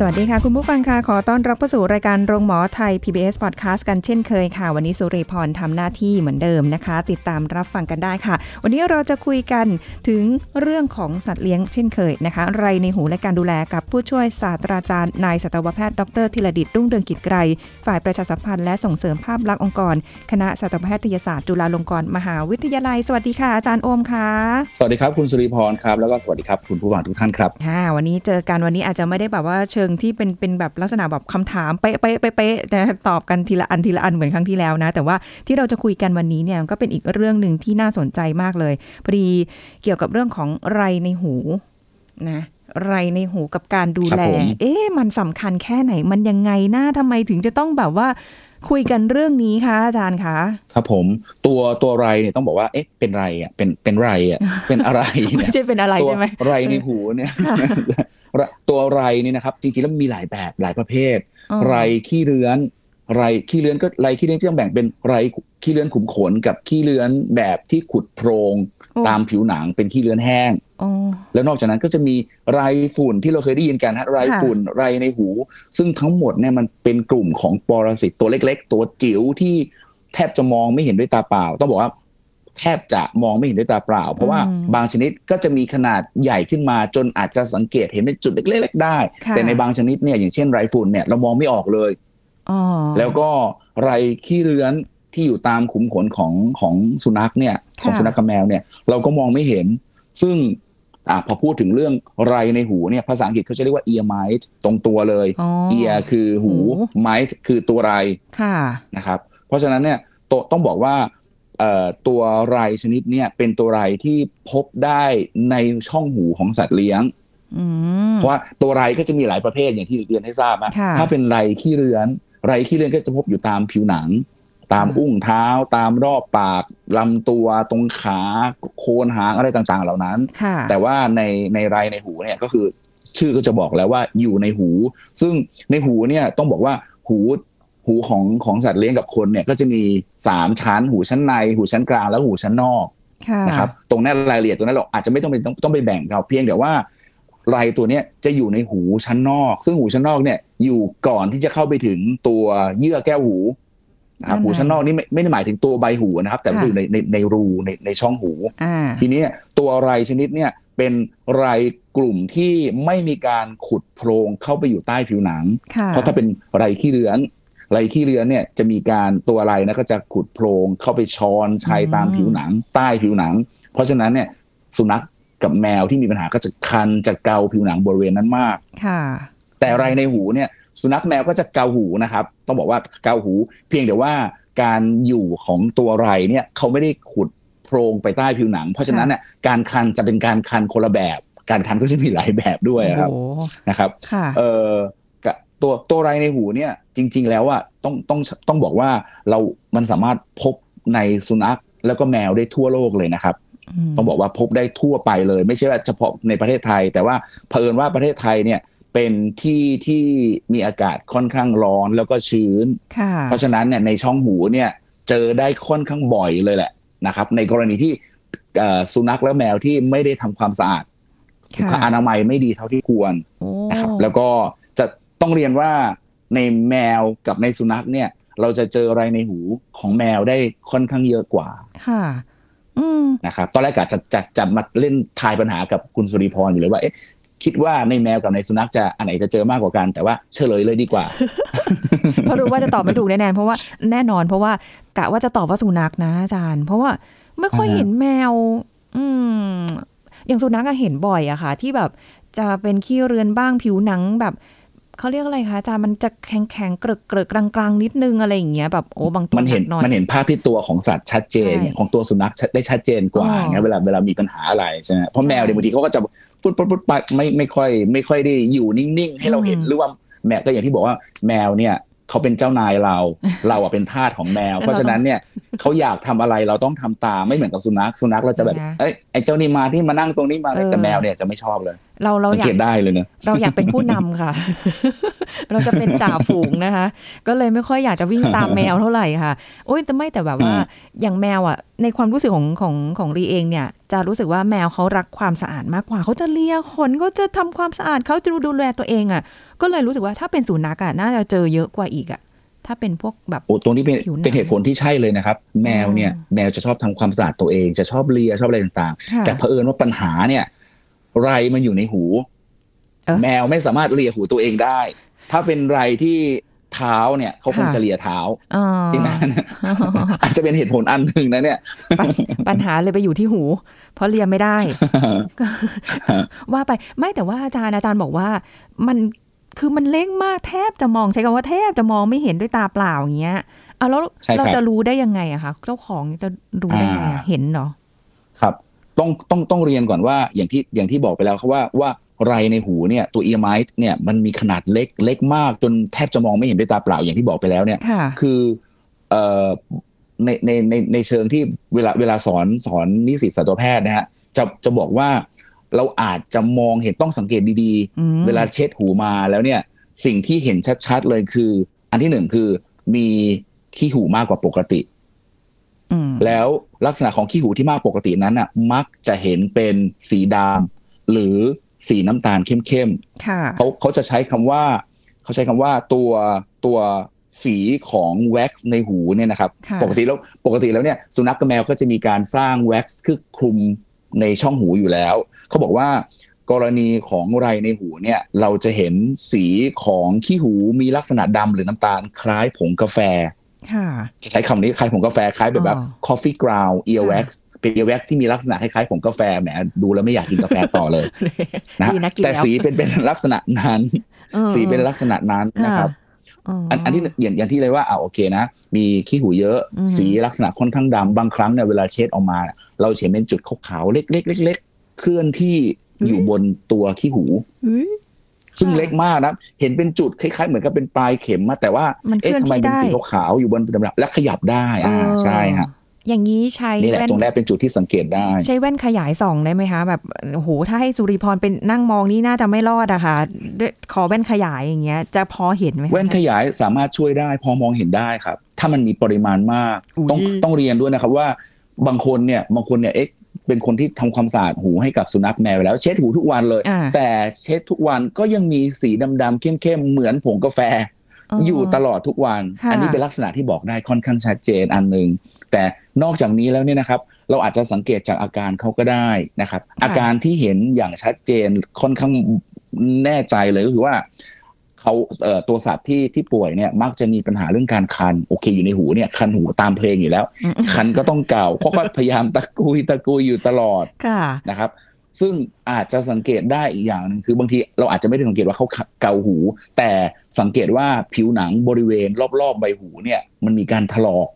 สวัสดีค่ะ คุณผู้ฟังค่ะ ขอต้อนรับเข้าสู่รายการโรงหมอไทย PBS Podcast กันเช่นเคยค่ะ วันนี้สุริพรทำหน้าที่เหมือนเดิมนะคะ ติดตามรับฟังกันได้ค่ะ วันนี้เราจะคุยกันถึงเรื่องของสัตว์เลี้ยงเช่นเคยนะคะ ไรในหูและการดูแลกับผู้ช่วยศาสตราจารย์นายสัตวแพทย์ดรธีรดิตรุ่งเรืองกิจไกรฝ่ายประชาสัมพันธ์และส่งเสริมภาพลักษณ์องค์กร คณะสัตวแพทยศาสตร์จุฬาลงกรณ์มหาวิทยาลัย สวัสดีค่ะอาจารย์โอมค่ะสวัสดีครับคุณสุริพรครับแล้วก็สวัสดีครับคุณผู้ฟังทุกท่านครับค่ะวันนี้เจอกันวันนี้อาจจะไม่ได้แบบว่าเชิงที่เป็นเป็นแบบลักษณะแบบคำถามเป๊ะเป๊ะเป๊ะเป๊ะนะตอบกันทีละอันทีละอันเหมือนครั้งที่แล้วนะ แต่ว่าที่เราจะคุยกันวันนี้เนี่ยก็เป็นอีกเรื่องหนึ่งที่น่าสนใจมากเลยพอดีเกี่ยวกับเรื่องของไรในหูนะไรในหูกับการดูแลครับผมเอ๊ะมันสำคัญแค่ไหน มันยังไงนะทำไมถึงจะต้องแบบว่า คุยกันเรื่องนี้คะอาจารย์คะครับผมตัวตัวไรเนี่ยต้องบอกว่าเอ๊ะเป็นไรอะเป็นเป็นไรอะเป็นอะไรไม่เนี่ยใช่เป็นอะไรตัวใช่ไหมไรในหูเนี่ยค่ะตัวไรเนี่ยนะครับจริงๆแล้วมีหลายแบบหลายประเภทอ๋อไรขี้เลื้อนไรขี้เลื้อนก็ไรขี้เลื้อนที่ต้องแบ่งเป็นไรขี้เลื้อนขุมขนกับขี้เลื้อนแบบที่ขุดโพรงโอ้ตามผิวหนังเป็นขี้เลื้อนแห้งอ๋อ แล้วนอกจากนั้นก็จะมีไรฝุ่นที่เราเคยได้ยินกันฮะไรค่ะฝุ่นไรในหู ซึ่งทั้งหมดเนี่ยมันเป็นกลุ่มของปรสิตตัวเล็ก ๆ ตัวจิ๋วที่แทบจะมองไม่เห็นด้วยตาเปล่าต้องบอกว่าแทบจะมองไม่เห็นด้วยตาเปล่า เพราะว่าอืมบางชนิดก็จะมีขนาดใหญ่ขึ้นมาจนอาจจะสังเกตเห็นเป็นจุดเล็กๆได้ค่ะแต่ในบางชนิดเนี่ยอย่างเช่นไรฝุ่นเนี่ยเรามองไม่ออกเลยอ๋อแล้วก็ไรขี้เรื้อนที่อยู่ตามขุมขนของของสุนัขเนี่ยของค่ะสุนัขกับแมวเนี่ยเราก็มองไม่เห็น ซึ่ง อะพอพูดถึงเรื่องไรในหูเนี่ยภาษาอังกฤษเขาจะเรียกว่า ear mite ตรงตัวเลยอ๋อ ear คือหูหู mite คือตัวไรค่ะนะครับ เพราะฉะนั้นเนี่ยตต้องบอกว่าเอ่อตัวไรชนิดเนี่ยเป็นตัวไรที่พบได้ในช่องหูของสัตว์เลี้ยงอืมเพราะว่าตัวไรก็จะมีหลายประเภทอย่างที่เรียนให้ทราบนะค่ะถ้าเป็นไรขี้เรือน ไรขี้เรือนก็จะพบอยู่ตามผิวหนัง ตามค่ะอุ้งเท้าตามรอบปากลำตัวตรงขาโคนหางอะไรต่างๆ เหล่านั้นค่ะแต่ว่าในในไรในหูเนี่ยก็คือชื่อก็จะบอกแล้วว่าอยู่ในหู ซึ่งในหูเนี่ยต้องบอกว่าหูหูของของสัตว์เลี้ยงกับคนเนี่ยก็จะมีสามชั้น หูชั้นใน หูชั้นกลางแล้วหูชั้นนอกค่ะนะครับตรงนั้นรายละเอียดตรงนั้นเราอาจจะไม่ต้องไปต้องต้องไปแบ่งเราเพียงแต่ว่าไรตัวเนี้ยจะอยู่ในหูชั้นนอก ซึ่งหูชั้นนอกเนี่ยอยู่ก่อนที่จะเข้าไปถึงตัวเยื่อแก้วหู นะครับนั่นไงหูชั้นนอกนี่ไม่ไม่ได้หมายถึงตัวใบหูนะครับ แต่ว่าค่ะอยู่ในในในรูในในช่องหูอ่าทีนี้ตัวไรชนิดเนี่ยเป็นไรกลุ่มที่ไม่มีการขุดโพรงเข้าไปอยู่ใต้ผิวหนังค่ะเพราะถ้าเป็นไรขี้เลื้อนไรขี้เลื้อนเนี่ยจะมีการตัวไรนะก็จะขุดโพรงเข้าไปช้อนชัยอืมตามผิวหนัง ใต้ผิวหนัง เพราะฉะนั้นเนี่ยสุนัขกับแมวที่มีปัญหาก็จะคันจะเกาผิวหนังบริเวณนั้นมาก ค่ะ แต่ไรในหูเนี่ย สุนัขแมวก็จะเกาหูนะครับ ต้องบอกว่าเกาหู เพียงแต่ว่าการอยู่ของตัวไรเนี่ยเขาไม่ได้ขุดโพรงไปใต้ผิวหนัง เพราะฉะนั้นเนี่ยการคันจะเป็นการคันคนละแบบ การคันก็จะมีหลายแบบด้วยครับโอ้โหนะครับค่ะเอ่อกะตัวตัวไรในหูเนี่ยจริง ๆ แล้วอะต้องต้องต้องบอกว่าเรามันสามารถพบในสุนัขแล้วก็แมวได้ทั่วโลกเลยนะครับมต้องบอกว่าพบได้ทั่วไปเลย ไม่ใช่ว่าเฉพาะในประเทศไทย แต่ว่าเผอิญว่าประเทศไทยเนี่ย เป็นที่ที่มีอากาศค่อนข้างร้อนแล้วก็ชื้นค่ะเพราะฉะนั้นเนี่ยในช่องหูเนี่ยเจอได้ค่อนข้างบ่อยเลยแหละนะครับ ในกรณีที่เอ่อสุนัขและแมวที่ไม่ได้ทำความสะอาดค่ะอนามัยไม่ดีเท่าที่ควรโอ้นะครับ แล้วก็จะต้องเรียนว่าในแมวกับในสุนัขเนี่ย เราจะเจออะไรในหูของแมวได้ค่อนข้างเยอะกว่า ค่ะอืมนะครับตอนแรกกะจะจะจะมาเล่นทายปัญหากับคุณสุริพรอยู่เลยว่าเอ๊ะ คิดว่าในแมวกับในสุนัขจะอันไหนจะเจอมากกว่ากัน แต่ว่าเฉลยเลยดีกว่า เพราะรู้ว่าจะตอบไม่ถูกแน่นเพราะว่าแน่นอนเพราะว่ากะว่าจะตอบว่าสุนัขนะอาจารย์ เพราะว่าไม่ค่อยเห็นแมว อืมอย่างสุนัขก็เห็นบ่อยอะค่ะ ที่แบบจะเป็นขี้เรือนบ้างผิวหนังแบบ เขาเรียกอะไรคะอาจารย์มันจะแข็งแข็งๆเกรกเกรกกลางๆนิดนึงอะไรอย่างเงี้ยแบบโอ้บางตัวมันเห็นกหน่อยมันเห็นภาพที่ตัวของสัตว์ชัดเจนใช่ของตัวสุนัขชัดได้ชัดเจนกว่าอ๋อเงี้ยเวลาเวลามีปัญหาอะไรใช่ไหมเพราะใช่แมวเนี่ยบางทีเขาก็จะฟุดฟุดฟุดไปไม่ไม่ค่อย ไม่ค่อยได้อยู่นิ่งๆ ให้เราเห็นอืมหรือว่าแมวก็อย่างที่บอกว่าแมวเนี่ย เขาเป็นเจ้านายเรา เราอะเป็นทาสของแมว เพราะฉะนั้นเนี่ยเขาอยากทำอะไรเราต้องทำตามไม่เหมือนกับสุนัขสุนัขเราจะแบบนะเอ้ยไอ้เจ้านี่มาที่มานั่งตรงนี้มาเออแต่แมวเนี่ยจะไม่ชอบเลย เราเราสังอยาเกกตได้เลยเนอะเราอยากเป็นผู้นำค่ะ เราจะเป็นจ่าฝูงนะคะ ก็เลยไม่ค่อยอยากจะวิ่งตามแมวเท่าไหร่ค่ะโอ้ยแต่ไม่แต่แบบว่าอืมอย่างแมวอะในความรู้สึกของของของรีเองเนี่ย จะรู้สึกว่าแมวเขารักความสะอาดมากกว่าเขาจะเลียขนเขาจะทำความสะอาดเขาจะดูแลตัวเองอะ ก็เลยรู้สึกว่าถ้าเป็นสุนัขอะน่าจะเจอเยอะกว่าอีกอะถ้าเป็นพวกแบบโอ้ตรงนี้เป็นผิวหนังเป็นเหตุผลที่ใช่เลยนะครับ แมวเนี่ยอืมแมวจะชอบทำความสะอาดตัวเอง จะชอบเลียชอบอะไรต่างค่ะๆแต่เผอิญว่าปัญหาเนี่ย ไรมันอยู่ในหูเออแมวไม่สามารถเลียหูตัวเองได้ ถ้าเป็นไรที่ เท้าเนี่ยเขาคงค่ะจะเลียเท้าอ๋อจริงนะอาจจะเป็นเหตุผลอันหนึ่งนะเนี่ยปัญปัญหาเลยไปอยู่ที่หู เพราะเลียไม่ได้ ว่าไปไม่แต่ว่าอาจารย์อาจารย์บอกว่ามันคือมันเล็กมากแทบจะมองใช้คำว่าแทบจะมองไม่เห็นด้วยตาเปล่าอย่างเงี้ยเอาแล้วใช่ครับเราจะรู้ได้ยังไงอะคะเจ้าของจะรู้ได้ไงอะอ่าเห็นเหรอครับต้องต้องต้องเรียนก่อนว่าอย่างที่อย่างที่บอกไปแล้วครับว่าว่า ไรในหูเนี่ยตัวเอียไมส์เนี่ยมันมีขนาดเล็กเล็กมากจนแทบจะมองไม่เห็นด้วยตาเปล่าอย่างที่บอกไปแล้วเนี่ยค่ะคือเอ่อในในในในเชิงที่เวลาเวลาสอนสอนนิสิตสัตวแพทย์นะฮะจะจะบอกว่าเราอาจจะมองเห็นต้องสังเกตดีอืมๆเวลาเช็ดหูมาแล้วเนี่ยสิ่งที่เห็นชัดๆเลยคือ อันที่หนึ่งคือมีขี้หูมากกว่าปกติอืมแล้วลักษณะของขี้หูที่มากปกตินั้นน่ะ มักจะเห็นเป็นสีดำหรือ สีน้ำตาลเข้มๆค่ะเขาเขาจะใช้คำว่าเขาใช้คำว่าตัวตัวสีของแว็กซ์ในหูเนี่ยนะครับค่ะปกติแล้วปกติแล้วเนี่ยสุนัขกับแมวก็จะมีการสร้างแว็กซ์คือคลุมในช่องหูอยู่แล้ว เขาบอกว่ากรณีของไรในหูเนี่ยเราจะเห็นสีของขี้หูมีลักษณะดำหรือน้ำตาลคล้ายผงกาแฟค่ะจะใช้คำนี้คล้ายผงกาแฟคล้ายแบบแบบอ๋อ coffee ground earwax เป็น earwax ที่มีลักษณะคล้ายๆผงกาแฟแหมดูแล้วไม่อยากกินกาแฟต่อเลยนะดีนะกินแต่แล้วสีเป็นเป็นลักษณะนั้นออสีเป็นลักษณะนั้นนะครับอ๋อออันอันที่อย่างอย่างที่เลยว่าอ่าโอเคนะ มีขี้หูเยอะอืมสีลักษณะค่อนข้างดำบางครั้งเนี่ยเวลาเช็ดออกมา เราเห็นเป็นจุดขาวๆเล็กๆเล็กๆเคลื่อนที่อยู่บนตัวขี้หูอุ๊ยซึ่งค่ะเล็กมากนะ เห็นเป็นจุดคล้ายๆ เหมือนกับเป็นปลายเข็มมาแต่ว่ามันเคลื่เอ๊ะอนทำไมที่เป็นได้สีขาวๆอยู่บนดำๆและขยับได้ อ่าเออใช่ฮะ อย่างนี้ใช้นี่แหละแว่นตรงแรกเป็นจุดที่สังเกตได้ ใช้แว่นขยายส่องได้ไหมคะ แบบโอ้โหถ้าให้สุริพรเป็นนั่งมองนี่น่าจะไม่รอดอะค่ะด้วยขอแว่นขยายอย่างเงี้ย จะพอเห็นไหมคะแว่นขยายสามารถช่วยได้ พอมองเห็นได้ครับ ถ้ามันมีปริมาณมากอุ๊ยต้องต้องเรียนด้วยนะครับว่า บางคนเนี่ยบางคนเนี่ยเอ๊ะเป็นคนที่ทำความสะอาดหูให้กับสุนัขแมวแล้ว เช็ดหูทุกวันเลยอ่าแต่เช็ดทุกวันก็ยังมีสีดำๆเข้มๆเหมือนผงกาแฟอยู่ตลอดทุกวันค่ะอันี้เป็นลักษณะที่บอกได้ค่อนข้างชัดเจนอันหนึ่ง แต่นอกจากนี้แล้วเนี่ยนะครับ เราอาจจะสังเกตจากอาการเขาก็ได้นะครับ อาการที่เห็นอย่างชัดเจนค่อนข้างแน่ใจเลยก็คือว่าเขาเอ่อตัวสัตว์ที่ที่ป่วยเนี่ยมักจะมีปัญหาเรื่องการคันโอเคอยู่ในหูเนี่ยคันหูตามเพลงอยู่แล้วอืมคันก็ต้องเก่าเขาก็พยายามตะกุยตะกุยอยู่ตลอดค่ะนะครับ ซึ่งอาจจะสังเกตได้อีกอย่างหนึงคือบางทีเราอาจจะไม่ได้สังเกตว่าเขาเกาหู แต่สังเกตว่าผิวหนังบริเวณรอบๆใบหูเนี่ยมันมีการถลอก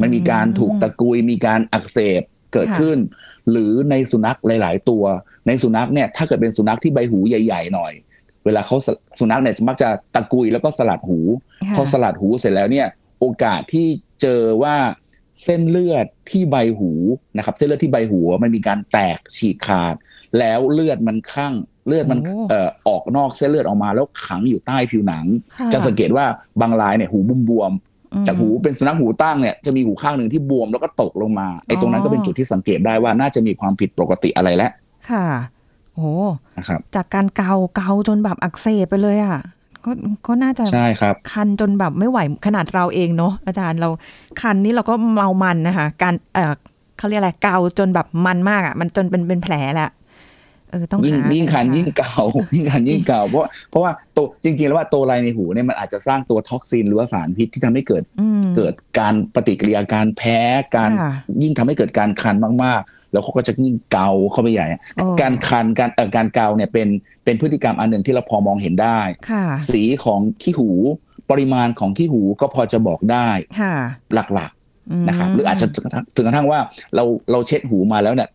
มันมีการถูกตะกุยมีการอักเสบเกิดค่ะขึ้น หรือในสุนัขหลาย ๆ ตัว ในสุนัขเนี่ยถ้าเกิดเป็นสุนัขที่ใบหูใหญ่ ๆ หน่อย เวลาเขาสสุนัขเนี่ยมักจะตะกุยแล้วก็สลัดหูค่ะพอสลัดหูเสร็จแล้วเนี่ยโอกาสที่เจอว่าเส้นเลือดที่ใบหูนะครับ เส้นเลือดที่ใบหูมันมีการแตกฉีกขาด แล้วเลือดมันข้างเลือดมันโอ้เอ่อออกนอกเส้นเลือดออกมาแล้วขังอยู่ใต้ผิวหนังค่ะจะสังเกตว่าบางรายเนี่ยหูบุมบวมอืม จากหูเป็นสุนัขหูตั้งเนี่ยจะมีหูข้างหนึ่งที่บวมแล้วก็ตกลงมาไอ้ตรงนั้นอ๋อก็เป็นจุดที่สังเกตได้ว่าน่าจะมีความผิดปกติอะไรแล้วค่ะโอ้นะครับจากการเกาเกาจนแบบอักเสบไปเลยอะก็ก็น่าจะใช่ครับคันจนแบบไม่ไหวขนาดเราเองเนาะอาจารย์เราคันนี่เราก็เมามันนะคะ การเออเขาเรียกอะไรเกาจนแบบมันมากอะ่ะ มันจนเป็นเป็นแผลแหละ เออต้องยิ่งหายิ่งคันหายิ่งเก่ายิ่งคันยิ่งเก่า เพราะเพราะว่าตัวจริง ๆ แล้วว่าตัวไรในหูเนี่ยมันอาจจะสร้างตัวท็อกซินหรือว่าสารพิษที่ทำให้เกิดอืมเกิดการปฏิกิริยาการแพ้การค่ะยิ่งทำให้เกิดการคันมากๆ แล้วเขาก็จะยิ่งเกาเข้าไปใหญ่โอ้การคันการเอ่อการเกาเนี่ยเป็นเป็นพฤติกรรมอันหนึ่งที่เราพอมองเห็นได้ค่ะสีของขี้หูปริมาณของขี้หูก็พอจะบอกได้ค่ะหลักมๆนะครับหรืออาจจะถึงกระทั่งถึงกระทั่งว่าเราเราเช็ดหูมาแล้วเนี่ย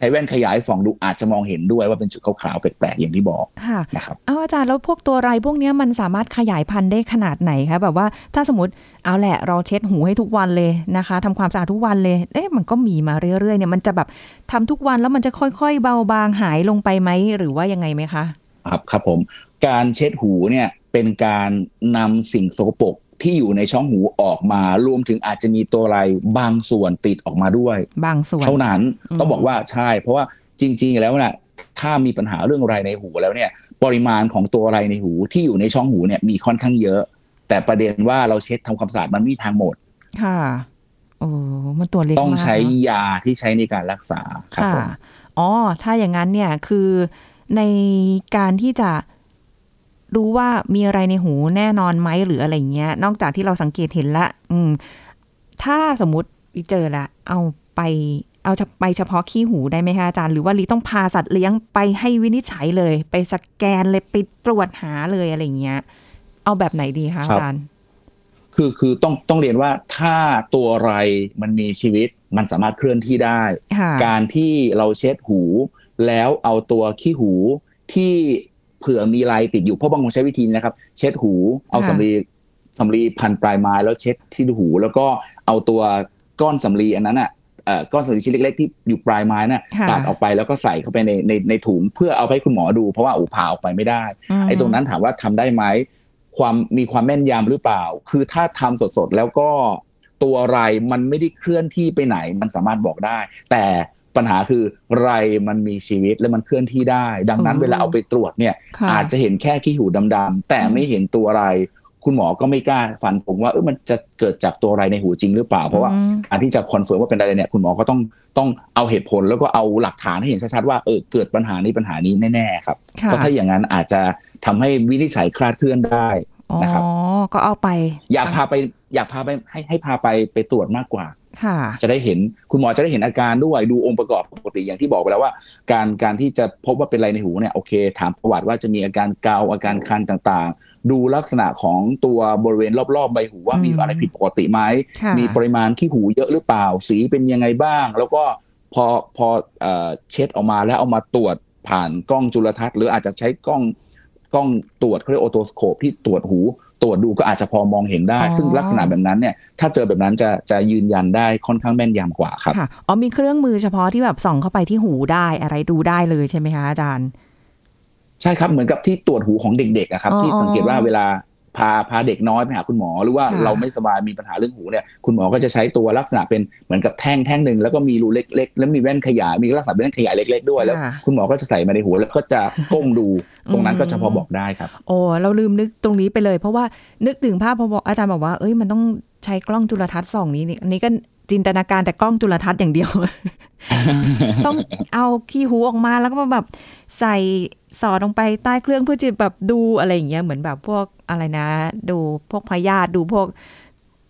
ใช้แว่นขยายส่องดูอาจจะมองเห็นด้วยว่าเป็นจุดขาวๆแปลกๆอย่างที่บอกค่ะนะครับเอาอาจารย์แล้วพวกตัวไรพวกเนี้ยมันสามารถขยายพันธุ์ได้ขนาดไหนคะแบบว่าถ้าสมมติเอาแหละเราเช็ดหูให้ทุกวันเลยนะคะทำความสะอาดทุกวันเลยเอ๊ะมันก็มีมาเรื่อยๆเนี่ยมันจะแบบทำทุกวันแล้วมันจะค่อยๆ เบาบางหายลงไปไหมหรือว่ายังไงไหมคะครับครับผม การเช็ดหูเนี่ยเป็นการนำสิ่งโสกปรก ที่อยู่ในช่องหูออกมา รวมถึงอาจจะมีตัวอะไรบางส่วนติดออกมาด้วย บางส่วน เท่านั้นอืมต้องบอกว่าใช่ เพราะว่าจริง ๆ แล้วน่ะถ้ามีปัญหาเรื่องไรในหูแล้วเนี่ย ปริมาณของตัวไรในหูที่อยู่ในช่องหูเนี่ยมีค่อนข้างเยอะ แต่ประเด็นว่าเราเช็ดทำความสะอาดมันไม่มีทางหมด ค่ะโอ้มันตัวเล็กต้องมากใช้เนอะยาที่ใช้ในการรักษาครับค่ะผมอ๋อถ้าอย่างนั้นเนี่ยคือในการที่จะ รู้ว่ามีอะไรในหูแน่นอนไหมหรืออะไรเงี้ย นอกจากที่เราสังเกตเห็นละ อืม ถ้าสมมติเจอละเอาไปเอาจะไปเฉพาะขี้หูได้ไหมคะอาจารย์หรือว่าลีต้องพาสัตว์เลี้ยงไปให้วินิจฉัยเลย ไปสแกนเลยไปตรวจหาเลยอะไรเงี้ย เอาแบบไหนดีคะอาจารย์ คือคือต้องต้องเรียนว่าถ้าตัวไรมันมีชีวิตมันสามารถเคลื่อนที่ได้ค่ะการที่เราเช็ดหู แล้วเอาตัวขี้หูที่ เผื่อมีลายติดอยู่เพราะบางคนใช้วิธีนี้นะครับ เช็ดหูเอาค่ะสำลีสำลีพันปลายไม้แล้วเช็ดที่หู แล้วก็เอาตัวก้อนสำลีอันนั้นอะเอ่อก้อนสำลีชิ้นเล็ก ๆ ที่อยู่ปลายไม้น่ะค่ะตัดออกไปแล้วก็ใส่เข้าไปในในในถุงเพื่อเอาไปให้คุณหมอดู เพราะว่าโอ้ผ่าออกไปไม่ได้มไอ้ตรงนั้นถามว่าทำได้ไหมความมีความแม่นยำหรือเปล่า คือถ้าทำสดๆแล้วก็ตัวไรมันไม่ได้เคลื่อนที่ไปไหนมันสามารถบอกได้ แต่ ปัญหาคือไรมันมีชีวิตและมันเคลื่อนที่ได้ ดังนั้นอ๋อเวลาเอาไปตรวจเนี่ยค่ะอาจจะเห็นแค่ขี้หูดำๆแต่ไม่เห็นตัวไร คุณหมอก็ไม่กล้าฟันธงว่าเออมันจะเกิดจากตัวไรในหูจริงหรือเปล่า เพราะว่าอืมการที่จะ confirm ว่าเป็นอะไรเนี่ยคุณหมอก็ต้องต้องเอาเหตุผลแล้วก็เอาหลักฐานให้เห็นชัดๆว่าเออเกิดปัญหานี้ปัญหานี้แน่ๆครับค่ะเพราะถ้าอย่างนั้นอาจจะทำให้วินิจฉัยคลาดเคลื่อนได้อ๋อนะครับก็เอาไป อยากพาไป อยากพาไปให้ให้พาไปไปตรวจมากกว่าค่ะจะได้เห็นคุณหมอจะได้เห็นอาการด้วยดูองค์ประกอบปกติอย่างที่บอกไปแล้วว่า การการที่จะพบว่าเป็นอะไรในหูเนี่ยโอเค ถามประวัติว่าจะมีอาการเกาอาการคันต่างๆ ดูลักษณะของตัวบริเวณรอบๆใบหูว่าอืมมีอะไรผิดปกติไหมค่ะมีปริมาณขี้หูเยอะหรือเปล่า สีเป็นยังไงบ้าง แล้วก็พอพอเอ่อเช็ดออกมาแล้วเอามาตรวจผ่านกล้องจุลทรรศน์ หรืออาจจะใช้กล้องกล้องตรวจเขาเรียกโอโตสโคปที่ตรวจหู ตรวจดูก็อาจจะพอมองเห็นได้อ๋อซึ่งลักษณะแบบนั้นเนี่ยถ้าเจอแบบนั้นจะจะยืนยันได้ค่อนข้างแม่นยำกว่าครับค่ะอ๋อมีเครื่องมือเฉพาะที่แบบส่องเข้าไปที่หูได้อะไรดูได้เลยใช่ไหมคะอาจารย์ ใช่ครับเหมือนกับที่ตรวจหูของเด็กๆอะครับอ๋อที่สังเกตว่าเวลา พาพาเด็กน้อยไปหาคุณหมอหรือว่าค่ะเราไม่สบายมีปัญหาเรื่องหูเนี่ยคุณหมอก็จะใช้ตัวลักษณะเป็นเหมือนกับแท่งแท่งหนึ่งแล้วก็มีรูเล็ก ๆ แล้วมีแว่นขยายมีลักษณะเป็นแว่นขยายเล็ก ๆด้วยแล้วค่ะคุณหมอก็จะใส่มาในหูแล้วก็จะก้มดูตรงนั้นอืมก็จะพอบอกได้ครับโอ้เราลืมนึกตรงนี้ไปเลย เพราะว่านึกถึงภาพพอบอกอาจารย์บอกว่าเอ้ยมันต้องใช้กล้องจุลทรรศน์ส่องนี้นี่อันนี้ก็ จินตนาการแต่กล้องจุลทรรศน์อย่างเดียว ต้องเอาขี้หูออกมาแล้วก็มาแบบใส่สอดลงไปใต้เครื่องเพื่อจะแบบดูอะไรอย่างเงี้ยเหมือนแบบพวกอะไรนะ ดูพวกพยาธิดูพวก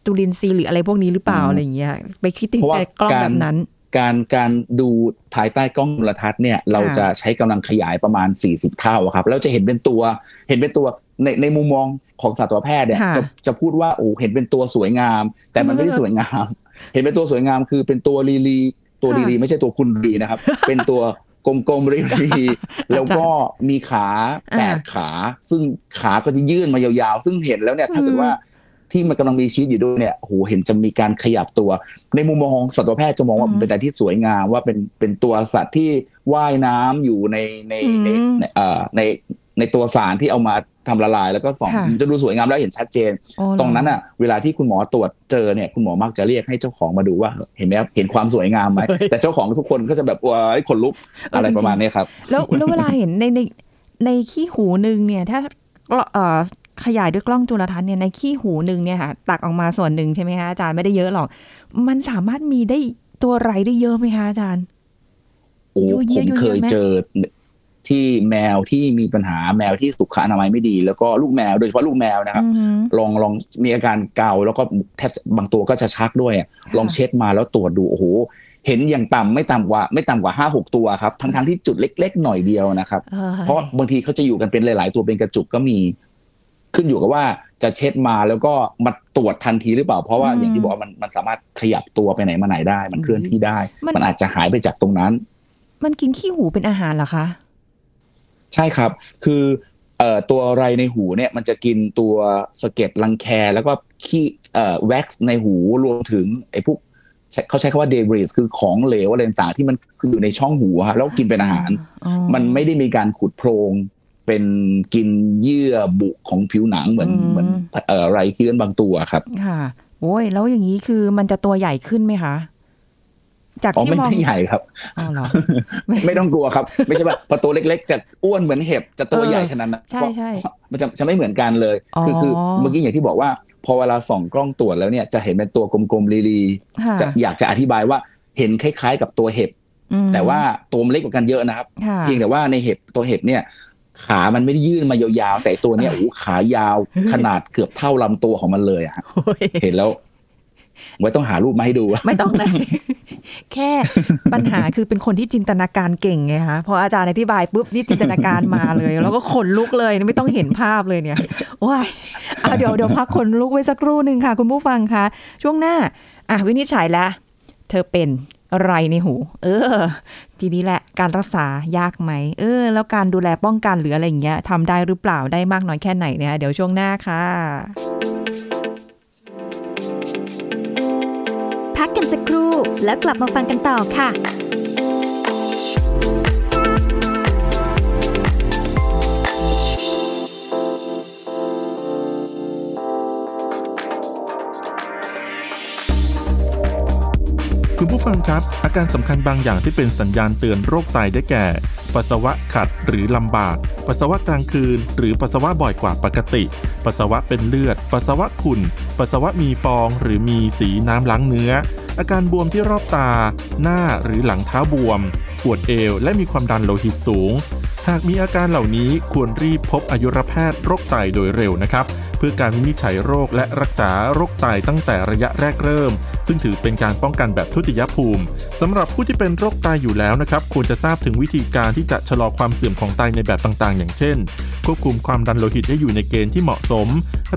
จุลินทรีย์หรืออะไรพวกนี้หรือเปล่าอืมอะไรอย่างเงี้ยไปคิดถึงเพราะว่าแต่กล้องการแบบนั้น การการดูภายใต้กล้องจุลทรรศน์เนี่ย เราจะใช้กำลังขยายประมาณ 40 เท่าอะครับแล้วจะเห็นเป็นตัวเห็นเป็นตัวในในมุมมองของสัตวแพทย์เนี่ยค่ะจะจะพูดว่าโอ้เห็นเป็นตัวสวยงาม แต่มันไม่ได้สวยงาม เห็นเป็นตัวสวยงามคือเป็นตัวลีลีตัวค่ะลีลีไม่ใช่ตัวคุณรีนะครับ เป็นตัวกลมๆรีลีแล้วก็มีขาแปดอ่าขา ซึ่งขาก็จะยื่นมายาวๆ ซึ่งเห็นแล้วเนี่ยถ้าเกิดอืมว่าที่มันกำลังมีชีวิตอยู่ด้วยเนี่ยโอ้โหเห็นจะมีการขยับตัว ในมุมมองของสัตวแพทย์จะมองว่าอืมเป็นอะไรที่สวยงามว่าเป็นเป็นตัวสัตว์ที่ว่ายน้ำอยู่ในในในอืมในเอ่อ ในในตัวสารที่เอามาทำละลาย แล้วก็ส่องค่ะมันจะดูสวยงามแล้วเห็นชัดเจนโอ้เหตรงนั้นอะ เวลาที่คุณหมอตรวจเจอเนี่ยคุณหมอมักจะเรียกให้เจ้าของมาดูว่าเห็นไหมครับเห็นความสวยงามไหมเฮ้ยแต่เจ้าของทุกคนก็จะแบบว้ายขนลุกอะไรประมาณนี้ครับ แล้วแล้วเวลาเห็นในในในขี้หูหนึ่งเนี่ยถ้าเอ่อขยายด้วยกล้องจุลทรรศน์เนี่ยในขี้หูหนึ่งเนี่ยค่ะตักออกมาส่วนหนึ่งใช่ไหมคะอาจารย์ไม่ได้เยอะหรอก มันสามารถมีได้ตัวไรได้เยอะไหมคะอาจารย์โอ้ยั่วเยี้ผยมยั่วเคเยี้ยยไหมเจอ ที่แมวที่มีปัญหาแมวที่สุขอนามัยไม่ดี แล้วก็ลูกแมวโดยเฉพาะลูกแมวนะครับอืมลองลองมีอาการเกาแล้วก็แทบบางตัวก็จะชักด้วยอะลองเช็ดมาแล้วตรวจดูโอ้โหเห็นอย่างต่ำไม่ต่ำกว่าไม่ต่ำกว่าห้าหกตัวครับทั้งทั้งที่จุดเล็ก ๆ หน่อยเดียวนะครับออเพราะบางทีเขาจะอยู่กันเป็นหลาย ๆ ตัวเป็นกระจุกก็มี ขึ้นอยู่กับว่าจะเช็ดมาแล้วก็มาตรวจทันทีหรือเปล่า เพราะว่าอืมอย่างที่บอกว่ามันมันสามารถขยับตัวไปไหนมาไหนได้ มันเคลื่อนที่ได้ มันมันอาจจะหายไปจากตรงนั้น มันกินขี้หูเป็นอาหารเหรอคะ ใช่ครับ คือเอ่อตัวไรในหูเนี่ยมันจะกินตัวสะเก็ดรังแคแล้วก็ขี้เอ่อแว็กซ์ในหูรวมถึงไอ้พวกใช้เขาใช้คำว่าเดบริสคือของเหลวอะไรต่างๆที่มันอยู่ในช่องหูครับแล้วกินเป็นอาหารอ๋อมันไม่ได้มีการขุดโพรงเป็นกินเยื่อบุของผิวหนังเหมือนอืมเหมือนเอ่อไรเคี้ยนบางตัวครับ ค่ะโอ้ยแล้วอย่างนี้คือมันจะตัวใหญ่ขึ้นไหมคะ จากอ๋อที่ไม่มองไม่ใหญ่ครับอ๋อเหรอไม่ต้องกลัวครับ ไม่ใช่ว่าพอตัวเล็ก ๆ จะอ้วนเหมือนเห็บจะตัวเออใหญ่ขนาดนั้นใช่เพราะใช่มันจะจะไม่เหมือนกันเลยอ๋อคือคือเมื่อกี้อย่างที่บอกว่า พอเวลาส่องกล้องตรวจแล้วเนี่ยจะเห็นเป็นตัวกลมๆลีค่ะๆจะอยากจะอธิบายว่าเห็นคล้าย ๆ กับตัวเห็บอืมแต่ว่าตัวมันเล็กกว่ากันเยอะนะครับค่ะเพียงแต่ว่าในเห็บตัวเห็บเนี่ยขามันไม่ได้ยื่นมายาวๆแต่ตัวเนี่ยโอ้โหขายาวขนาดเกือบเท่าลำตัวของมันเลยอะฮะโอ้ยเห็นแล้ว ไว้ต้องหารูปมาให้ดู ไม่ต้องเลยแค่ปัญหาคือเป็นคนที่จินตนาการเก่งไงคะพออาจารย์อธิบายปุ๊บนี่จินตนาการมาเลย แล้วก็ขนลุกเลยไม่ต้องเห็นภาพเลยเนี่ยว้ายเอาเดี๋ยวเดี๋ยวพักขนลุกไว้สักครู่หนึ่งค่ะ คุณผู้ฟังคะช่วงหน้า อะวินิจฉัยแล้ว เธอเป็นอะไรในหู เออ ทีนี้แหละ การรักษายากไหม เออ แล้วการดูแลป้องกันหรืออะไรอย่างเงี้ยทำได้หรือเปล่าได้มากน้อยแค่ไหนเนี่ย เดี๋ยวช่วงหน้าค่ะ กกันสักครู่ แล้วกลับมาฟังกันต่อค่ะ คุณผู้ฟังครับ อาการสำคัญบางอย่างที่เป็นสัญญาณเตือนโรคไตได้แก่ ปัสสาวะขัดหรือลำบาก ปัสสาวะกลางคืน หรือปัสสาวะบ่อยกว่าปกติ ปัสสาวะเป็นเลือด ปัสสาวะขุ่น ปัสสาวะมีฟองหรือมีสีน้ำล้างเนื้อ อาการบวมที่รอบตา หน้าหรือหลังเท้าบวม ปวดเอว และมีความดันโลหิตสูง หากมีอาการเหล่านี้ควรรีบพบอายุรแพทย์โรคไตโดยเร็วนะครับ เพื่อการวินิจฉัยโรคและรักษาโรคไตตั้งแต่ระยะแรกเริ่ม ซึ่งถือเป็นการป้องกันแบบทุติยภูมิสำหรับผู้ที่เป็นโรคไตอยู่แล้วนะครับ ควรจะทราบถึงวิธีการที่จะชะลอความเสื่อมของไตในแบบต่างๆ อย่างเช่น ควบคุมความดันโลหิตให้อยู่ในเกณฑ์ที่เหมาะสม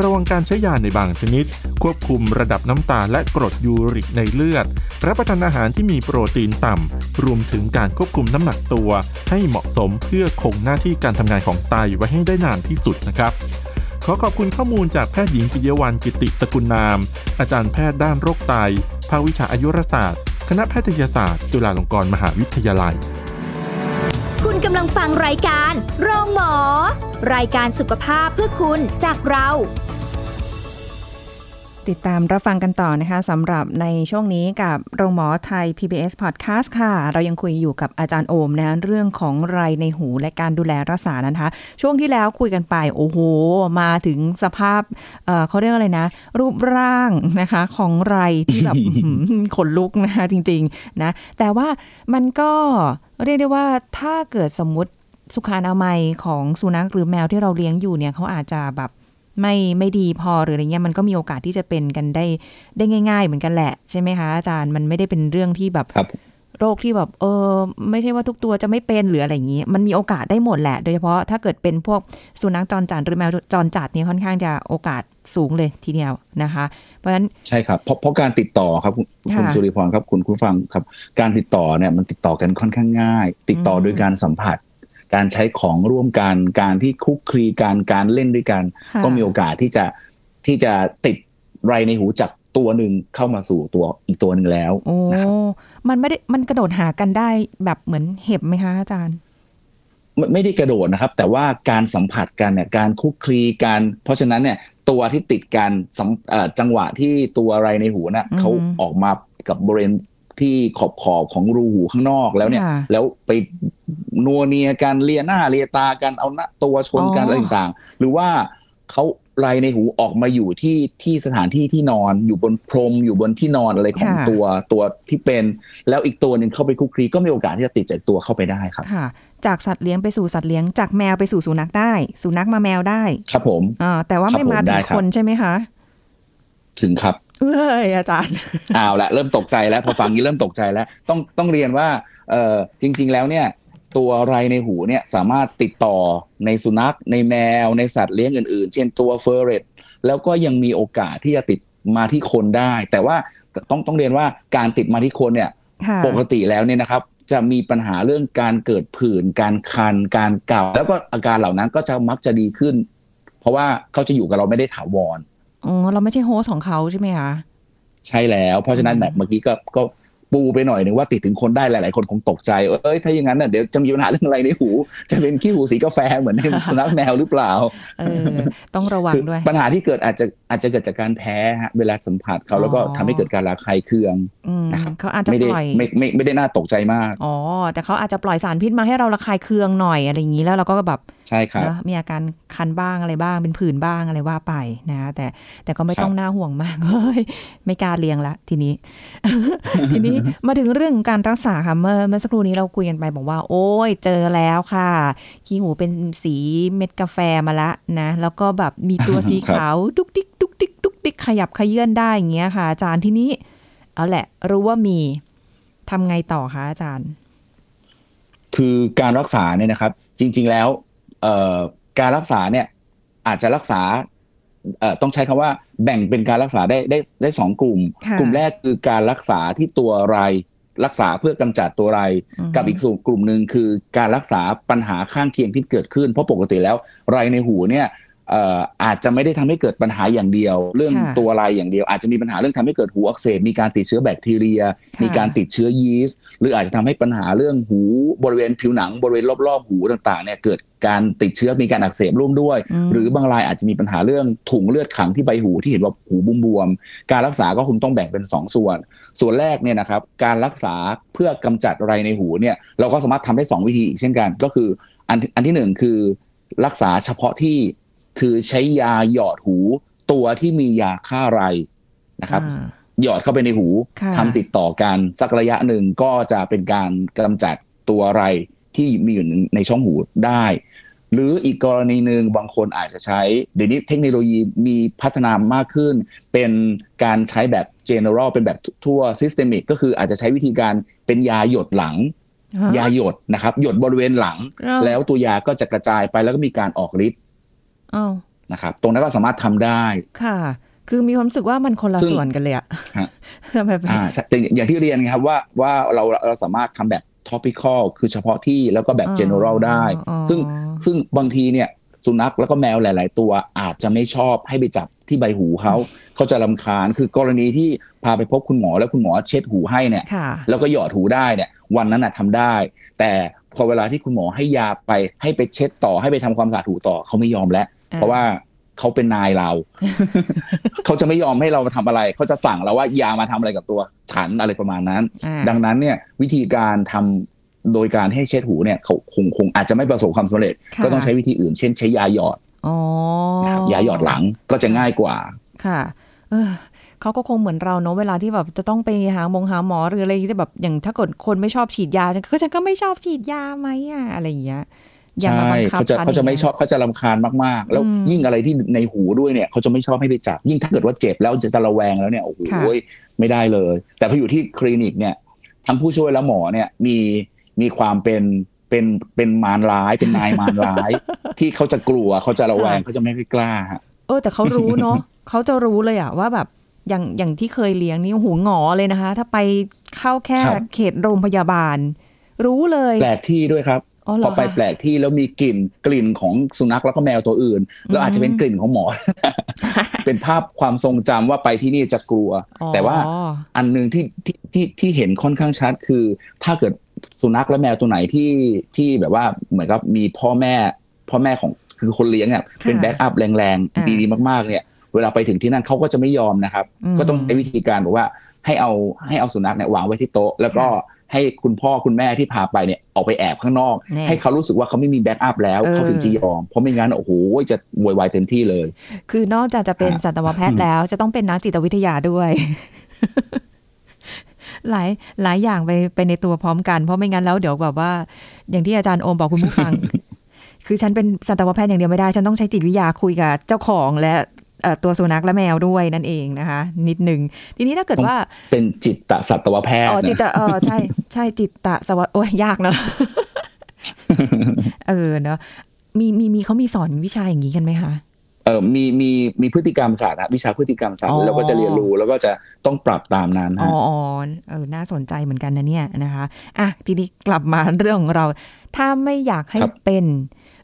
ระวังการใช้ยาในบางชนิด ควบคุมระดับน้ำตาลและกรดยูริกในเลือด รับประทานอาหารที่มีโปรตีนต่ำ รวมถึงการควบคุมน้ำหนักตัว ให้เหมาะสมเพื่อคงหน้าที่การทำงานของไตไว้ให้ได้นานที่สุดนะครับขอขอบคุณข้อมูลจากแพทย์หญิงปิยวรรณกิติสกุลนาม อาจารย์แพทย์ด้านโรคไต ภาควิชาอายุรศาสตร์ คณะแพทยศาสตร์ จุฬาลงกรณ์มหาวิทยาลัย กำลังฟังรายการ โรงหมอ รายการสุขภาพเพื่อคุณจากเรา ติดตามรับฟังกันต่อนะคะสำหรับในช่วงนี้กับโรงหมอไทย PBS Podcast ค่ะ เรายังคุยอยู่กับอาจารย์โอมนะเรื่องของไรในหูและการดูแลรักษานะคะ ช่วงที่แล้วคุยกันไป โอ้โห มาถึงสภาพเอ่อเขาเรียกอะไรนะ รูปร่างนะคะ ของไรที่แบบอื้อหือขนลุกนะคะจริง ๆ นะ แต่ว่ามันก็เรียกได้ว่าถ้าเกิดสมมุติสุขอนามัยของสุนัขหรือแมวที่เราเลี้ยงอยู่เนี่ยเขาอาจจะแบบ ไม่ไม่ดีพอหรืออะไรเงี้ยมันก็มีโอกาสที่จะเป็นกันได้ได้ง่าย ๆ เหมือนกันแหละ ใช่ไหมคะอาจารย์มันไม่ได้เป็นเรื่องที่แบบครับโรคที่แบบเออไม่ใช่ว่าทุกตัวจะไม่เป็นหรืออะไรอย่างนี้ มันมีโอกาสได้หมดแหละ โดยเฉพาะถ้าเกิดเป็นพวกสุนัขจรจัดหรือแมวจรจัดเนี่ยค่อนข้างจะโอกาสสูงเลยทีเดียวนะคะ เพราะฉะนั้นใช่ครับเพราะเพราะการติดต่อครับคุณค่ะคุณสุริพรครับคุณผู้ฟังครับ การติดต่อเนี่ยมันติดต่อกันค่อนข้างง่าย ติดต่ออมโดยการสัมผัส การใช้ของร่วมกัน การที่คลุกคลีการการเล่นด้วยกันค่ะก็มีโอกาสที่จะที่จะติดไรในหูจากตัวหนึ่งเข้ามาสู่ตัวอีกตัวหนึ่งแล้วโอ้นะครับมันไม่ได้มันกระโดดหากันได้แบบเหมือนเห็บไหมคะอาจารย์ไม่ไม่ได้กระโดดนะครับ แต่ว่าการสัมผัสกันเนี่ยการคลุกคลีการ เพราะฉะนั้นเนี่ยตัวที่ติดกันสัมเอ่อจังหวะที่ตัวไรในหูน่ะอืมเขาออกมากับบริเวณ ที่ขอบขอบของรูหูข้างนอกแล้วเนี่ยค่ะแล้วไปนัวเนียกันเลียหน้าเลียตากันเอาหน้าตัวชนกันอ๋อออะไรต่างๆ หรือว่าเขาไรในหูออกมาอยู่ที่ที่สถานที่ที่นอนอยู่บนพรมอยู่บนที่นอนอะไรของค่ะตัวตัวที่เป็น แล้วอีกตัวหนึ่งเข้าไปคลุกคลีก็มีโอกาสที่จะติดจากตัวเข้าไปได้ครับค่ะ จากสัตว์เลี้ยงไปสู่สัตว์เลี้ยงจากแมวไปสู่สุนัขได้ สุนัขมาแมวได้ ครับผมอ่าแต่ว่าครับไม่มาผมถึได้งครับคนใช่ไหมคะ ถึงครับ เอ้ยอาจารย์เอาวละเริ่มตกใจแล้วพอฟังนี้เริ่มตกใจแล้ว ต้องต้องเรียนว่าเออจริง ๆ แล้วเนี่ย ตัวไรในหูเนี่ยสามารถติดต่อในสุนัขในแมวในสัตว์เลี้ยงอื่นๆ เช่นตัวเฟอร์เรตแล้วก็ยังมีโอกาสที่จะติดมาที่คนได้ แต่ว่าต้องต้องเรียนว่าการติดมาที่คนเนี่ย ปกติแล้วเนี่ยนะครับ จะมีปัญหาเรื่องการเกิดผื่น การคัน การเกาแล้วก็อาการเหล่านั้นก็จะมักจะดีขึ้น เพราะว่าเขาจะอยู่กับเราไม่ได้ถาวร อ๋อเราไม่ใช่โฮสต์ของเขาใช่ไหมคะใช่แล้ว เพราะฉะนั้นอืมแบบเมื่อกี้ก็ก็ ปูไปหน่อยหนึ่งว่าติดถึงคนได้หลาย ๆ คนคงตกใจเอ้ยถ้าอย่างนั้นน่ะเดี๋ยวจะมีปัญหาเรื่องอะไรในหู จะเป็นขี้หูสีกาแฟเหมือนในสุนัขแมวหรือเปล่าเออต้องระวังคือด้วย ปัญหาที่เกิดอาจจะอาจจะเกิดจากการแพ้ฮะเวลาสัมผัสเขาแล้วก็อ๋อทำให้เกิดการระคายเคืองอืมนะครับเขาอาจจะไม่ได้ปล่อยไม่ไม่ไม่ได้น่าตกใจมากอ๋อแต่เขาอาจจะปล่อยสารพิษมาให้เราระคายเคืองหน่อยอะไรอย่างนี้แล้วเราก็แบบใช่ครับนะมีอาการคันบ้างอะไรบ้างเป็นผื่นบ้างอะไรว่าไปนะแต่แต่ก็ไม่ครับต้องน่าห่วงมากเฮ้ยไม่กล้าเลี้ยงละทีนี้ ทีนี้มาถึงเรื่องการรักษาค่ะเมื่อเมื่อสักครู่นี้เราคุยกันไปบอกว่า โอ้ยเจอแล้วค่ะ ขี้หูเป็นสีเม็ดกาแฟมาละนะ แล้วก็แบบมีตัวสีครับขาวดุกดิกดุกดิกดุกดิกขยับขยื่นได้อย่างเงี้ยค่ะ อาจารย์ทีนี้ เอาแหละ รู้ว่ามีทำไงต่อคะอาจารย์ คือการรักษาเนี่ยนะครับ จริง ๆแล้ว เอ่อการรักษาเนี่ยอาจจะรักษาเอ่อ ต้องใช้คำว่าแบ่งเป็นการรักษาได้ได้ได้สองกลุ่มค่ะกลุ่มแรกคือการรักษาที่ตัวไรรักษาเพื่อกำจัดตัวไรอืมกับอีกส่วนกลุ่มหนึ่งคือการรักษาปัญหาข้างเคียงที่เกิดขึ้น เพราะปกติแล้วไรในหูเนี่ยเอ่ออาจจะไม่ได้ทำให้เกิดปัญหาอย่างเดียว เรื่องค่ะตัวไรอย่างเดียว อาจจะมีปัญหาเรื่องทำให้เกิดหูอักเสบมีการติดเชื้อแบคทีเรียค่ะมีการติดเชื้อยีสต์หรืออาจจะทำให้ปัญหาเรื่องหูบริเวณผิวหนัง บริเวณรอบๆหูต่างๆเนี่ยเกิดการติดเชื้อมีการอักเสบร่วมด้วยอืมหรือบางรายอาจจะมีปัญหาเรื่องถุงเลือดขังที่ใบหูที่เห็นว่าหูบวมๆการรักษาก็คงต้องแบ่งเป็น 2 ส่วน ส่วนแรกเนี่ยนะครับการรักษาเพื่อกำจัดไรในหูเนี่ยเราก็สามารถทำได้ 2 วิธีอีกเช่นกัน ก็คืออันอันที่หนึ่งคือรักษาเฉพาะที่ คือใช้ยาหยอดหูตัวที่มียาฆ่าไรนะครับอ่าหยอดเข้าไปในหูค่ะทำติดต่อกันสักระยะหนึ่งก็จะเป็นการกำจัดตัวไรที่มีอยู่ในช่องหูได้ หรืออีกกรณีหนึ่งบางคนอาจจะใช้ เดี๋ยวนี้เทคโนโลยีมีพัฒนามากขึ้น เป็นการใช้แบบ general เป็นแบบทั่ว systemic ก็คืออาจจะใช้วิธีการเป็นยาหยดหลังฮะยาหยดนะครับ หยดบริเวณหลังอ้าวแล้วตัวยาก็จะกระจายไปแล้วก็มีการออกฤทธิ์อ้าว นะครับตรงนั้นก็สามารถทำได้ค่ะ คือมีความรู้สึกว่ามันคนละซึ่งส่วนกันเลยอะฮะทำไมเป็นอ่าใช่แต่อย่างที่เรียนไงครับว่าว่าเราเราสามารถทำแบบ topical คือเฉพาะที่แล้วก็แบบ general ได้อ๋อซึ่งซึ่งบางทีเนี่ยสุนัขแล้วก็แมวหลาย ๆ ตัวอาจจะไม่ชอบให้ไปจับที่ใบหูเขาเขาจะรำคาญคือกรณีที่พาไปพบคุณหมอแล้วคุณหมอเช็ดหูให้เนี่ยค่ะแล้วก็หยอดหูได้เนี่ย วันนั้นน่ะทำได้ แต่พอเวลาที่คุณหมอให้ยาไปให้ไปเช็ดต่อให้ไปทำความสะอาดหูต่อเขาไม่ยอมแล้วอ่า เพราะว่าเขาเป็นนายเรา เขาจะไม่ยอมให้เรามาทำอะไร เขาจะสั่งเราว่าอยามาทำอะไรกับตัวฉันอะไรประมาณนั้นอ่าดังนั้นเนี่ยวิธีการทำโดยการให้เช็ดหูเนี่ยเขาคงคงอาจจะไม่ประสบความสำเร็จค่ะก็ต้องใช้วิธีอื่น เช่น ใช้ยาหยอดอ๋อนะครับยาหยอดหลังก็จะง่ายกว่า ค่ะ เออเขาก็คงเหมือนเราเนอะเวลาที่แบบจะต้องไปหาหมงหาหมอหรืออะไรที่แบบอย่างถ้าเกิดคนไม่ชอบฉีดยาก็ฉันก็ไม่ชอบฉีดยาไหมอะอะไรอย่างเงี้ย อย่าใช่มาบังคับเขาจะฉันเขาจะไม่ย่งชงี้ยอบเขาจะรำคาญมากๆ แล้วอืมยิ่งอะไรที่ในหูด้วยเนี่ยเขาจะไม่ชอบให้ไปจับ ยิ่งถ้าเกิดว่าเจ็บแล้วจะจะระแวงแล้วเนี่ยโอ้โหค่ะไม่ได้เลย แต่พออยู่ที่คลินิกเนี่ยทั้งผู้ช่วยและหมอเนี่ยมีมีความเป็นเป็นเป็นมารร้ายเป็นนายมารร้าย ที่เขาจะกลัวเขาจะระแวงเขาจะไม่ค่อยกล้าฮะเออแต่เขารู้เนาะเขาจะรู้เลยอะว่าแบบอย่างอย่างที่เคยเลี้ยงนี่หูหงอเลยนะคะ ถ้าไปเข้าแค่ครับเขตโรงพยาบาล รู้เลยแปลกที่ด้วยครับอ๋อเหร พอไปคะแปลกที่แล้วมีกลิ่นกลิ่นของสุนัขแล้วก็แมวตัวอื่น แล้วอาจจะเป็นกลิ่นของหมอ เป็นภาพความทรงจำว่าไปที่นี่จะกลัวอ๋อแต่ว่าอันหนึ่งที่ที่ที่ที่เห็นค่อนข้างชัดคือ ถ้าเกิดสุนัขและแมวตัวไหนที่ที่แบบว่าเหมือนกับมีพ่อแม่พ่อแม่ของคือคนเลี้ยงเนี่ยเป็น backup แรงอ่าๆดีๆมากๆเนี่ย เวลาไปถึงที่นั่นเขาก็จะไม่ยอมนะครับอืมก็ต้องใช้วิธีการบอกว่าให้เอาให้เอาสุนัขเนี่ยวางไว้ที่โต๊ะแล้วก็ให้คุณพ่อคุณแม่ที่พาไปเนี่ยออกไปแอบข้างนอกแน่ให้เขารู้สึกว่าเขาไม่มีแบ็กอัพแล้วเออเขาถึงจะยอม เพราะไม่งั้นโอ้โหจะโวยวายเต็มที่เลย คือนอกจากจะเป็นฮะสัตวแพทย์แล้ว จะต้องเป็นนักจิตวิทยาด้วย หลายหลายอย่างไปไปในตัวพร้อมกัน เพราะไม่งั้นแล้วเดี๋ยวแบบว่า อย่างที่อาจารย์โอมบอกคุณผู้ฟังคือฉันเป็นสัตวแพทย์อย่างเดียวไม่ได้ ฉันต้องใช้จิตวิทยาคุยกับเจ้าของและเอ่อ ตัวสุนัขและแมวด้วยนั่นเองนะคะ นิดหนึ่งทีนี้ถ้าเกิดว่าเป็นจิตตสัตวแพทย์อ๋อจิตนะตะเออใช่ใช่จิตตะสวัสดิ์โอ้ยยากเนอะเออเนอะมีมีมีเขามีสอนวิชาอย่างนี้กันไหมคะเออมีมีมีพฤติกรรมศาสตร์นะวิชาพฤติกรรมศาสตอ๋ร์อแล้วก็จะเรียนรู้แล้วก็จะต้องปรับตามนั้นอ๋ฮะออ๋อเออน่าสนใจเหมือนกันนะเนี่ยนะคะอะทีนี้กลับมาเรื่องของเรา ถ้าไม่อยากให้เป็นห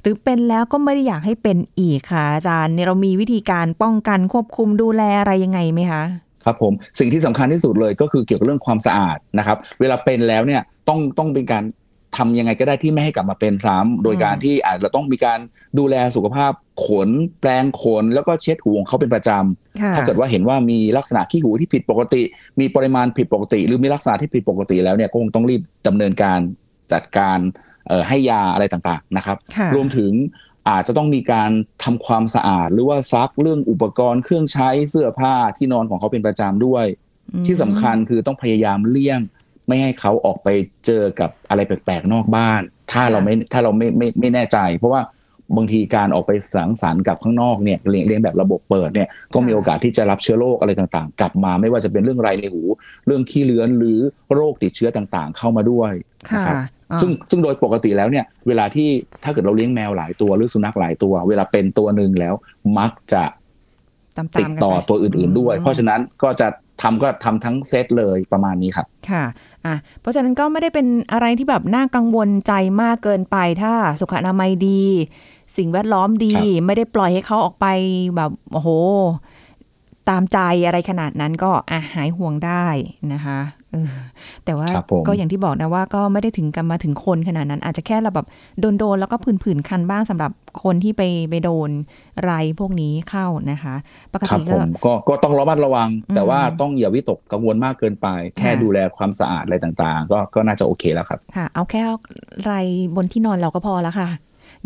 รือเป็นแล้วก็ไม่ได้อยากให้เป็นอีกค่ะอาจารย์เนี่ยเรามีวิธีการป้องกันควบคุมดูแลอะไรยังไงไหมคะครับผมสิ่งที่สำคัญที่สุดเลยก็คือเกี่ยวกับเรื่องความสะอาดนะครับ เวลาเป็นแล้วเนี่ยต้องต้องเป็นการทำยังไงก็ได้ที่ไม่ให้กลับมาเป็นซ้ำโดยการที่อาจเราต้องมีการดูแลสุขภาพขน แปลงขน แล้วก็เช็ดหูของเขาเป็นประจำค่ะถ้าเกิดว่าเห็นว่ามีลักษณะขี้หูที่ผิดปกติ มีปริมาณผิดปกติ หรือมีลักษณะที่ผิดปกติแล้วเนี่ยก็คงต้องรีบดำเนินการจัดการเอ่อ ให้ยาอะไรต่างๆนะครับค่ะรวมถึงอาจจะต้องมีการทำความสะอาด หรือว่าซักเรื่องอุปกรณ์เครื่องใช้เสื้อผ้าที่นอนของเขาเป็นประจำด้วย ที่สำคัญคือต้องพยายามเลี่ยง ไม่ให้เขาออกไปเจอกับอะไรแปลกๆนอกบ้าน ถ้าเราไม่ถ้าเราไม่ไม่ไม่แน่ใจ เพราะว่าบางทีการออกไปสังสรรค์กับข้างนอกเนี่ยเลี้ยงเลี้ยงแบบระบบเปิดเนี่ยก็มีโอกาสที่จะรับเชื้อโรคอะไรต่างๆ กลับมาไม่ว่าจะเป็นเรื่องไรในหู เรื่องขี้เลื้อนหรือโรคติดเชื้อต่างๆ เข้ามาด้วยนะค่ะครับอ่า ซึ่งซึ่งโดยปกติแล้วเนี่ย เวลาที่ถ้าเกิดเราเลี้ยงแมวหลายตัวหรือสุนัขหลายตัว เวลาเป็นตัวหนึ่งแล้วมักจะตามๆติดกันต่อไปตัวอื่น ๆด้วยอืมเพราะฉะนั้นก็จะทำก็ทำทั้งเซตเลยประมาณนี้ครับ ค่ะ อะ เพราะฉะนั้นก็ไม่ได้เป็นอะไรที่แบบน่ากังวลใจมากเกินไป ถ้าสุขอนามัยดี สิ่งแวดล้อมดีครับไม่ได้ปล่อยให้เขาออกไปแบบโอ้โห ตามใจอะไรขนาดนั้นก็อะหายห่วงได้นะคะเออ แต่ว่าครับผมก็อย่างที่บอกนะว่าก็ไม่ได้ถึงกันมาถึงคนขนาดนั้น อาจจะแค่เราแบบโดนโดนๆแล้วก็ผื่นๆคันบ้างสำหรับคนที่ไปไปโดนไรพวกนี้เข้านะคะ ปกครับติผก็มก็ก็ต้องระมัดระวังอืมแต่ว่าต้องอย่าวิตกกังวลมากเกินไป แค่ค่ะดูแลความสะอาดอะไรต่างๆ ก็ก็น่าจะโอเคแล้วครับค่ะ เอาแค่ไรบนที่นอนเราก็พอแล้วค่ะ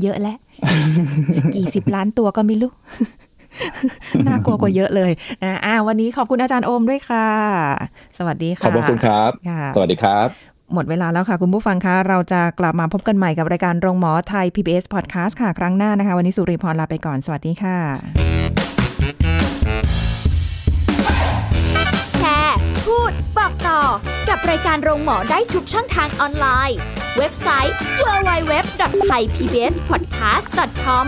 เยอะแล้วกี่สิบล้านตัวก็ไม่รู้ น่ากลัวกว่าเยอะเลยนะอ่าวันนี้ขอบคุณอาจารย์โอมด้วยค่ะ สวัสดีขค่ะอบพระคุณครับค่ะสวัสดีครับหมดเวลาแล้วค่ะ คุณผู้ฟังคะ เราจะกลับมาพบกันใหม่กับรายการโรงหมอไทย PBS Podcast ค่ะ ครั้งหน้านะคะ วันนี้สุริพรลาไปก่อน สวัสดีค่ะ แชร์ พูด บอกต่อ กับรายการโรงหมอได้ทุกช่องทางออนไลน์ เว็บไซต์ www.thaipbspodcast.com